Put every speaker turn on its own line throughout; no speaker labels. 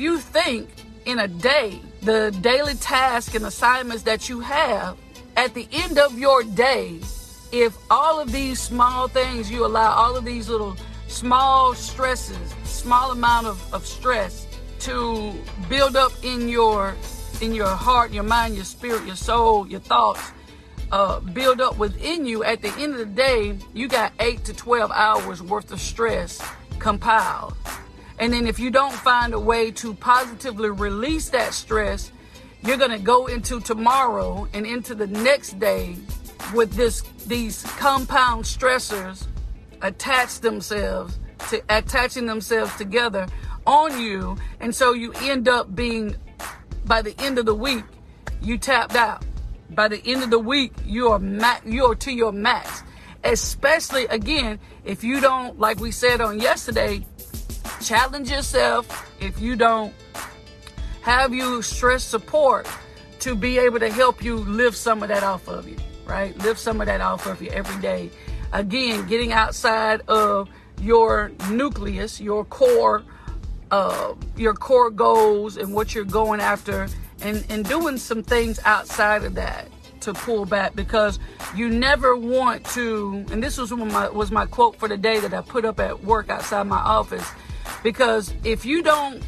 you think in a day, the daily tasks and assignments that you have, at the end of your day, if all of these small things you allow, all of these little small stresses, small amount of, of stress to build up in your in your heart, your mind, your spirit, your soul, your thoughts, uh, build up within you, at the end of the day, you got eight to 12 hours worth of stress compiled. And then if you don't find a way to positively release that stress, you're going to go into tomorrow and into the next day with this these compound stressors attach themselves to attaching themselves together on you. And so you end up being by the end of the week you tapped out. By the end of the week you are ma- you are to your max. Especially again if you don't like we said on yesterday challenge yourself if you don't have you stress support to be able to help you lift some of that off of you right? Lift some of that off of you every day. Again getting outside of your nucleus your core uh, your core goals and what you're going after and, and doing some things outside of that to pull back because you never want to and this was my was my quote for the day that I put up at work outside my office because if you don't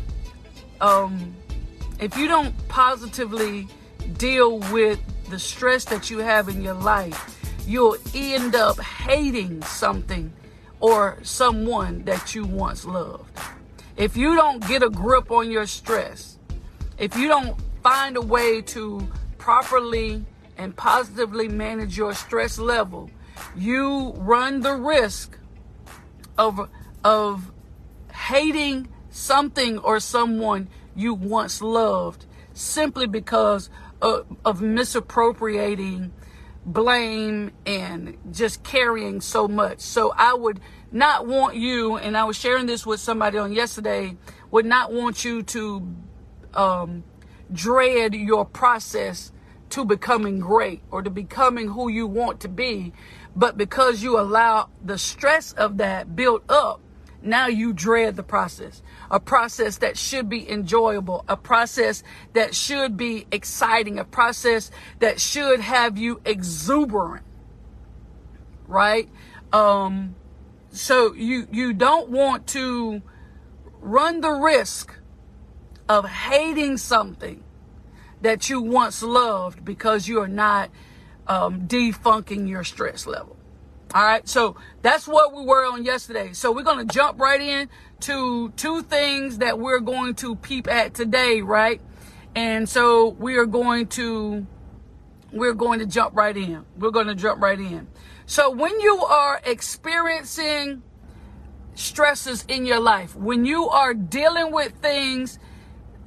um if you don't positively deal with the stress that you have in your life you'll end up hating something or someone that you once loved. If you don't get a grip on your stress if you don't find a way to properly and positively manage your stress level, you run the risk of, of hating something or someone you once loved simply because of, of misappropriating blame and just carrying so much. So I would not want you, and I was sharing this with somebody on yesterday, would not want you to um, dread your process to becoming great or to becoming who you want to be. But because you allow the stress of that built up, now you dread the process. A process that should be enjoyable, a process that should be exciting, a process that should have you exuberant. Right? Um, so you you don't want to run the risk of hating something that you once loved because you are not um, defunking your stress level. All right, so that's what we were on yesterday. So we're going to jump right in to two things that we're going to peep at today, right? And so we are going to we're going to jump right in. We're going to jump right in. So when you are experiencing stresses in your life, when you are dealing with things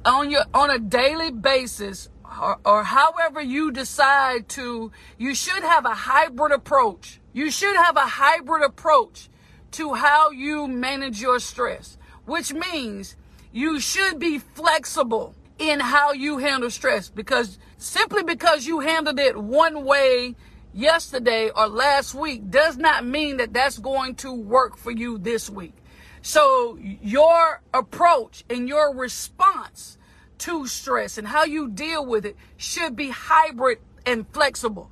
on your on a daily basis or, or however you decide to you should have a hybrid approach you should have a hybrid approach to how you manage your stress which means you should be flexible in how you handle stress because simply because you handled it one way yesterday or last week does not mean that that's going to work for you this week so your approach and your response to stress and how you deal with it should be hybrid and flexible.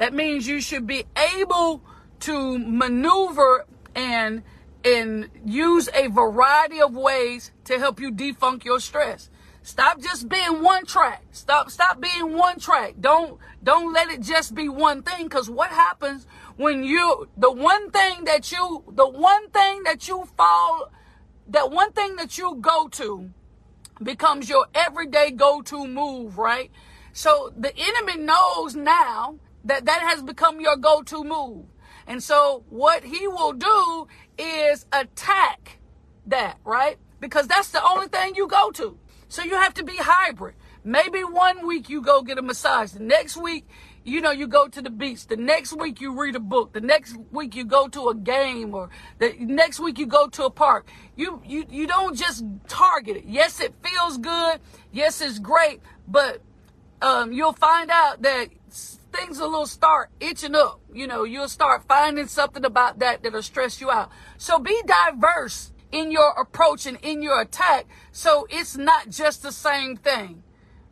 That means you should be able to maneuver and and use a variety of ways to help you defunk your stress. Stop just being one track. Stop stop being one track. Don't don't let it just be one thing cuz what happens when you the one thing that you the one thing that you fall that one thing that you go to becomes your everyday go-to move, right? So the enemy knows now that that has become your go-to move. And so what he will do is attack that, right? Because that's the only thing you go to. So you have to be hybrid. Maybe one week you go get a massage. The next week you know, you go to the beach. The next week you read a book. The next week you go to a game or the next week you go to a park. You, you, you don't just target it. Yes, it feels good. Yes, it's great, but, um, you'll find out that things will start itching up. You know, you'll start finding something about that that'll stress you out. So be diverse in your approach and in your attack. So it's not just the same thing,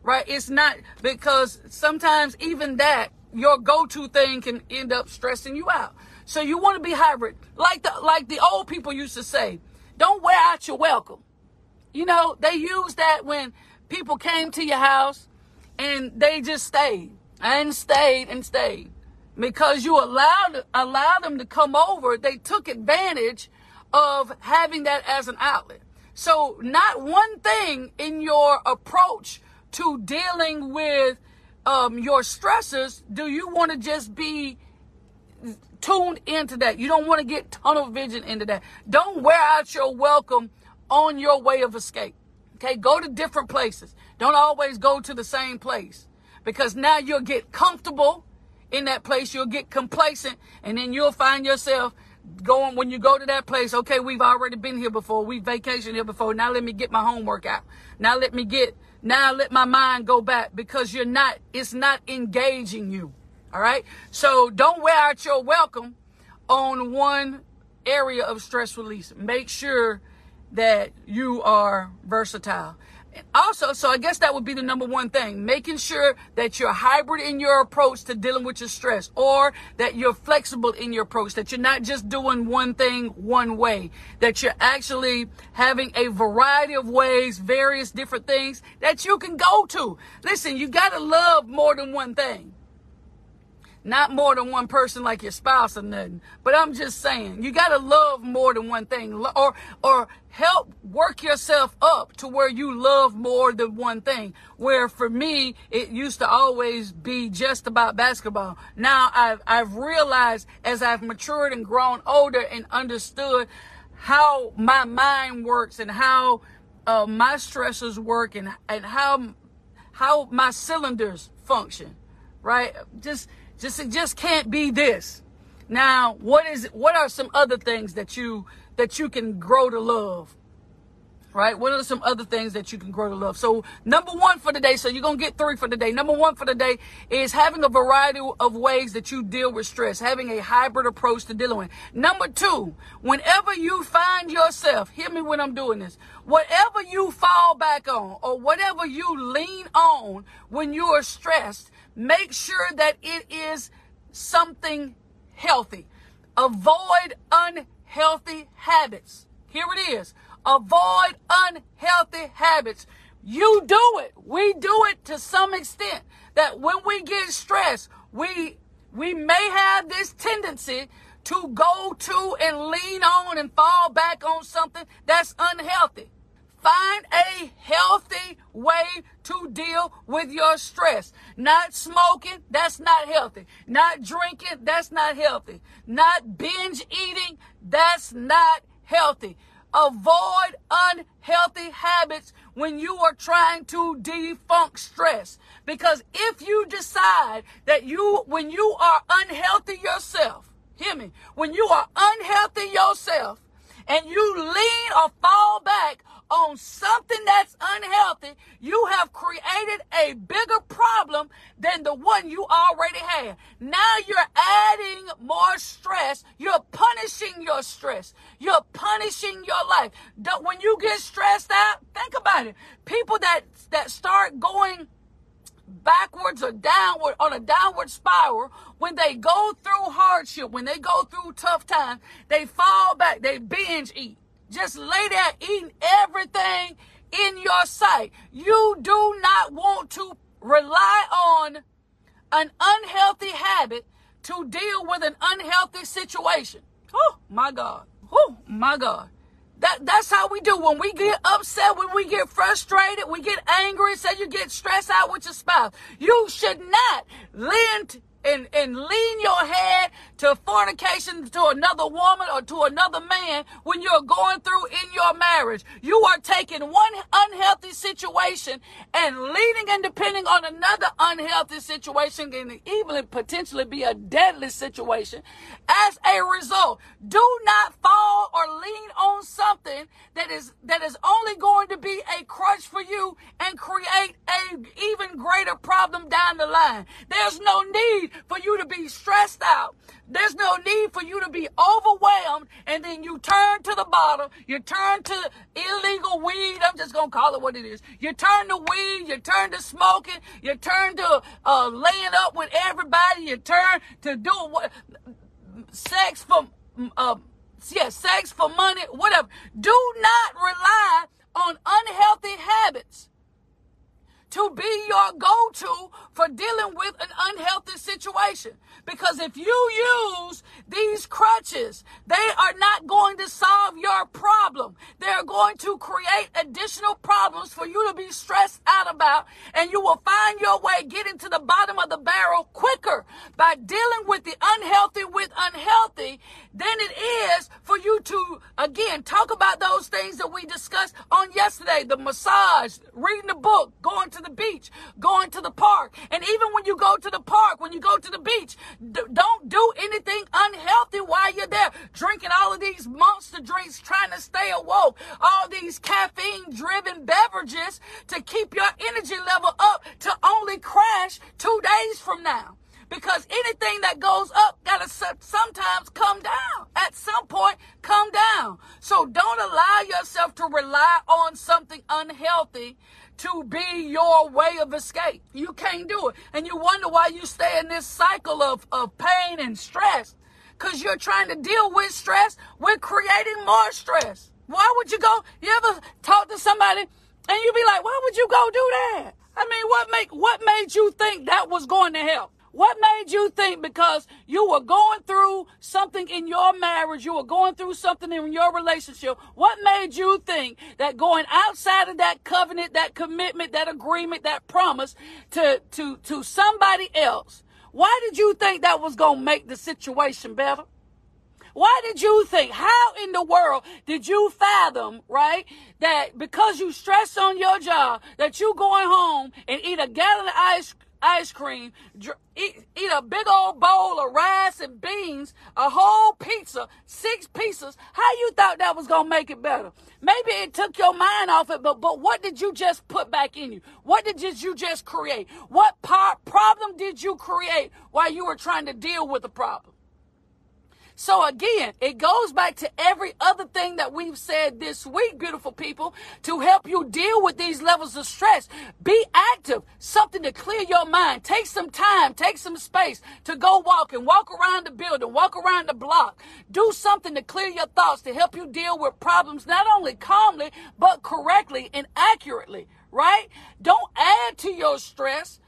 right? It's not because sometimes even that your go-to thing can end up stressing you out. So you want to be hybrid, like the like the old people used to say. Don't wear out your welcome. You know they use that when people came to your house and they just stayed and stayed and stayed because you allowed allowed them to come over. They took advantage of having that as an outlet. So not one thing in your approach to dealing with um, your stressors do you want to just be tuned into that. You don't want to get tunnel vision into that. Don't wear out your welcome on your way of escape. Okay, go to different places. Don't always go to the same place because now you'll get comfortable in that place. You'll get complacent and then you'll find yourself going when you go to that place. Okay, we've already been here before. We vacationed here before. Now let me get my homework out. Now let me get, now let my mind go back because you're not, it's not engaging you. All right. So don't wear out your welcome on one area of stress release. Make sure that you are versatile. Also, so I guess that would be the number one thing, making sure that you're hybrid in your approach to dealing with your stress or that you're flexible in your approach, that you're not just doing one thing one way, that you're actually having a variety of ways, various different things that you can go to. Listen, you got to love more than one thing. Not more than one person like your spouse or nothing. But I'm just saying, you gotta love more than one thing. Or or help work yourself up to where you love more than one thing. Where for me, it used to always be just about basketball. Now I've I've realized as I've matured and grown older and understood how my mind works and how uh, my stressors work and and how how my cylinders function right just just it just can't be this. Now, what is what are some other things that you that you can grow to love? Right? What are some other things that you can grow to love? So, number one for today, so you're going to get three for the day. Number one for today is having a variety of ways that you deal with stress, having a hybrid approach to dealing with. Number two, whenever you find yourself, hear me when I'm doing this, whatever you fall back on or whatever you lean on when you are stressed, Make sure that it is something healthy. Avoid unhealthy habits. Here it is. Avoid unhealthy habits. You do it. We do it to some extent that when we get stressed, we we may have this tendency to go to and lean on and fall back on something that's unhealthy. Find a healthy way to deal with your stress. Not smoking, that's not healthy. Not drinking, that's not healthy. Not binge eating, that's not healthy. Avoid unhealthy habits when you are trying to defunk stress. Because if you decide that you, when you are unhealthy yourself, hear me, when you are unhealthy yourself and you lean or fall back on something that's unhealthy, you have created a bigger problem than the one you already had. Now you're adding more stress. You're punishing your stress. You're punishing your life. When you get stressed out, think about it. People that, that start going backwards or downward on a downward spiral when they go through hardship when they go through tough times they fall back they binge eat just lay there eating everything in your sight. You do not want to rely on an unhealthy habit to deal with an unhealthy situation. Oh my God. Oh my God. That, that's how we do. When we get upset, when we get frustrated, we get angry, say you get stressed out with your spouse. You should not lend and, and lean your head to fornication to another woman or to another man when you're going through in your marriage. You are taking one unhealthy situation and leaning and depending on another unhealthy situation and even potentially be a deadly situation. As a result, do not fall or lean on something that is that is only going to be a crutch for you and create a even greater problem down the line. There's no need for you to be stressed out. There's no need for you to be overwhelmed and then you turn to the bottle, you turn to illegal weed. I'm just going to call it what it is. You turn to weed, you turn to smoking, you turn to uh, laying up with everybody, you turn to do what sex for uh, yeah, sex for money, whatever. Do not rely on unhealthy habits to be your go to for dealing with an unhealthy situation. Because if you use these crutches, they are not going to solve your problem. They're going to create additional problems for you to be stressed out about, and you will find your way getting to the bottom of the barrel quicker by dealing with the unhealthy with unhealthy than it is for you to, again, talk about those things that we discussed on yesterday the massage, reading the book, going to the beach, going to the park. And even when you go to the park, when you go to the beach, D- don't do anything unhealthy while you're there. Drinking all of these monster drinks, trying to stay awoke, all these caffeine driven beverages to keep your energy level up to only crash two days from now. Because anything that goes up gotta sometimes come down. At some point, come down. So don't allow yourself to rely on something unhealthy to be your way of escape. You can't do it. And you wonder why you stay in this cycle of, of pain and stress. Because you're trying to deal with stress. We're creating more stress. Why would you go? You ever talk to somebody and you be like, why would you go do that? I mean, what make what made you think that was going to help? What made you think because you were going through something in your marriage, you were going through something in your relationship, what made you think that going outside of that covenant, that commitment, that agreement, that promise to, to, to somebody else, why did you think that was going to make the situation better? Why did you think? How in the world did you fathom, right? That because you stress on your job, that you going home and eat a gallon of ice ice cream, eat, eat a big old bowl of rice and beans, a whole pizza, six pieces. How you thought that was gonna make it better? Maybe it took your mind off it, but but what did you just put back in you? What did you just create? What part, problem did you create while you were trying to deal with the problem? So again, it goes back to every other thing that we've said this week, beautiful people, to help you deal with these levels of stress. Be active, something to clear your mind. Take some time, take some space to go walk and walk around the building, walk around the block. Do something to clear your thoughts, to help you deal with problems not only calmly, but correctly and accurately, right? Don't add to your stress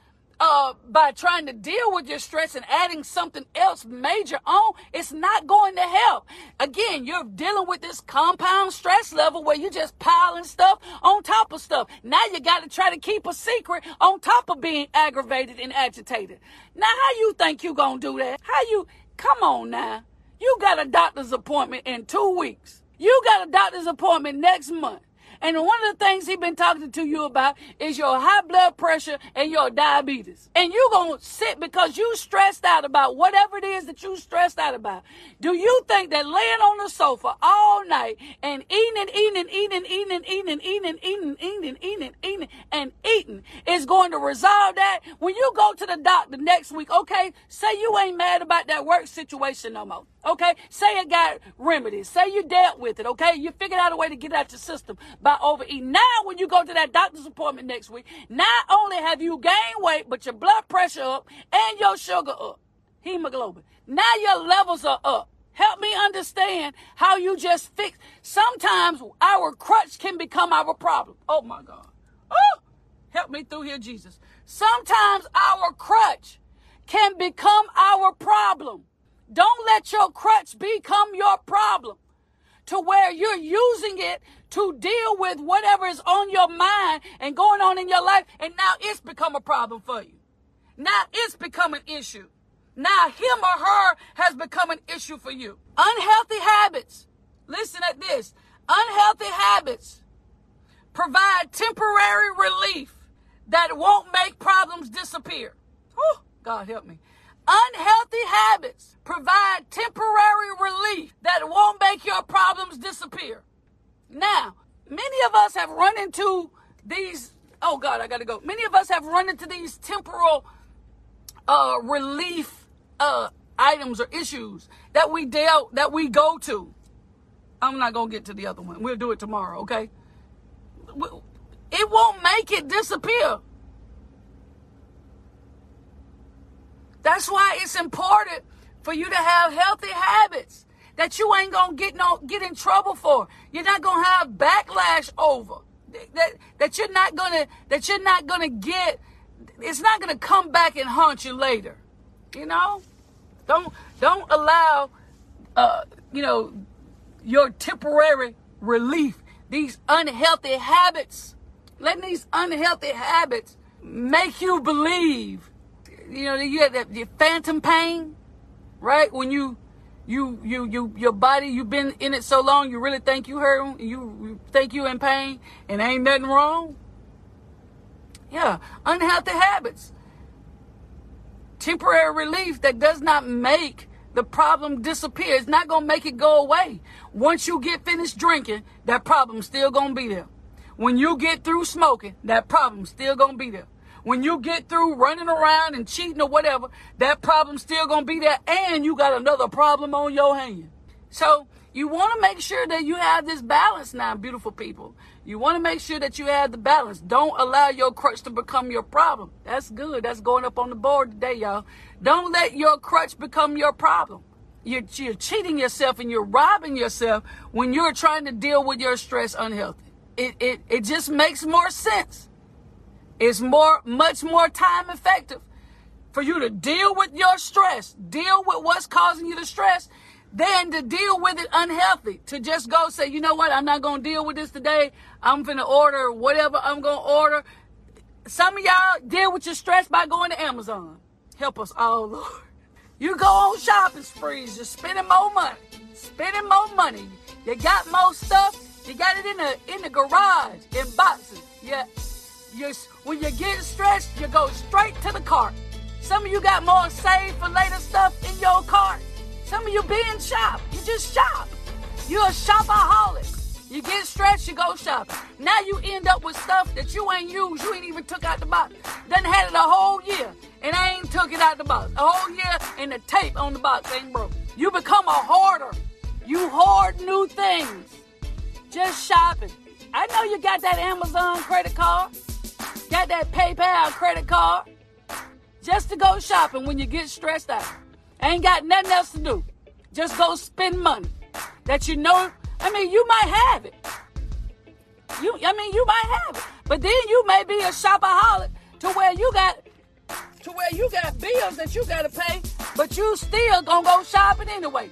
uh, by trying to deal with your stress and adding something else major on, it's not going to help. Again, you're dealing with this compound stress level where you're just piling stuff on top of stuff. Now you got to try to keep a secret on top of being aggravated and agitated. Now, how you think you gonna do that? How you? Come on now. You got a doctor's appointment in two weeks. You got a doctor's appointment next month. And one of the things he been talking to you about is your high blood pressure and your diabetes. And you going to sit because you stressed out about whatever it is that you stressed out about. Do you think that laying on the sofa all night and eating and eating and eating and eating and eating and eating and eating and eating and eating and eating and eating is going to resolve that? When you go to the doctor next week, okay, say you ain't mad about that work situation no more. Okay, say it got remedies. Say you dealt with it. Okay, you figured out a way to get out your system by overeating. Now, when you go to that doctor's appointment next week, not only have you gained weight, but your blood pressure up and your sugar up, hemoglobin. Now your levels are up. Help me understand how you just fix. Sometimes our crutch can become our problem. Oh my God. Oh, help me through here, Jesus. Sometimes our crutch can become our problem. Don't let your crutch become your problem to where you're using it to deal with whatever is on your mind and going on in your life. And now it's become a problem for you. Now it's become an issue. Now him or her has become an issue for you. Unhealthy habits. Listen at this. Unhealthy habits provide temporary relief that won't make problems disappear. Whew, God help me. Unhealthy habits provide temporary relief that won't make your problems disappear. Now, many of us have run into these, oh God, I gotta go. Many of us have run into these temporal uh, relief uh, items or issues that we deal that we go to. I'm not gonna get to the other one. We'll do it tomorrow, okay? It won't make it disappear. That's why it's important for you to have healthy habits that you ain't gonna get no get in trouble for. You're not gonna have backlash over. That that you're not gonna that you're not gonna get it's not gonna come back and haunt you later. You know? Don't don't allow uh you know your temporary relief, these unhealthy habits, letting these unhealthy habits make you believe you know, you have that phantom pain, right? When you, you, you, you, your body, you've been in it so long, you really think you hurt, you, you think you in pain, and ain't nothing wrong. Yeah, unhealthy habits. Temporary relief that does not make the problem disappear. It's not gonna make it go away. Once you get finished drinking, that problem's still gonna be there. When you get through smoking, that problem's still gonna be there. When you get through running around and cheating or whatever, that problem's still going to be there and you got another problem on your hand. So you want to make sure that you have this balance now, beautiful people. You want to make sure that you have the balance. Don't allow your crutch to become your problem. That's good. That's going up on the board today, y'all. Don't let your crutch become your problem. You're, you're cheating yourself and you're robbing yourself when you're trying to deal with your stress unhealthy. It, it, it just makes more sense it's more, much more time effective for you to deal with your stress, deal with what's causing you the stress, than to deal with it unhealthy. To just go say, you know what, I'm not to deal with this today. I'm to order whatever I'm to order. Some of y'all deal with your stress by going to Amazon. Help us all, Lord. You go on shopping sprees, you're spending more money, spending more money. You got more stuff. You got it in the in the garage in boxes. Yeah, you when you get stressed, you go straight to the cart. Some of you got more saved for later stuff in your cart. Some of you being shop. You just shop. You're a shopaholic. You get stressed, you go shopping. Now you end up with stuff that you ain't used, you ain't even took out the box. Done had it a whole year, and I ain't took it out the box. A whole year, and the tape on the box ain't broke. You become a hoarder. You hoard new things. Just shopping. I know you got that Amazon credit card. Got that PayPal credit card just to go shopping when you get stressed out. Ain't got nothing else to do. Just go spend money that you know. I mean, you might have it. You, I mean, you might have it, but then you may be a shopaholic to where you got to where you got bills that you gotta pay, but you still gonna go shopping anyway.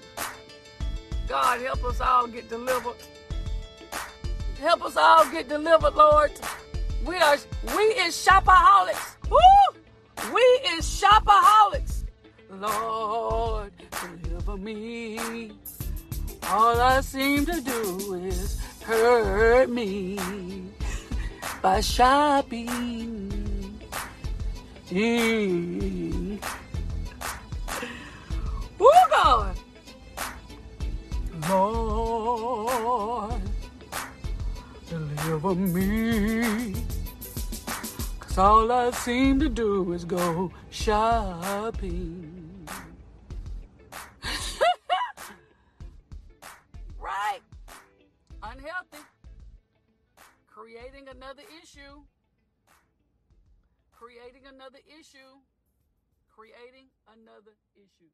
God help us all get delivered. Help us all get delivered, Lord. We are we is shopaholics. Woo! We is shopaholics. Lord, deliver me. All I seem to do is hurt me by shopping. Woo, God. Lord, deliver me. All I seem to do is go shopping. right. Unhealthy. Creating another issue. Creating another issue. Creating another issue.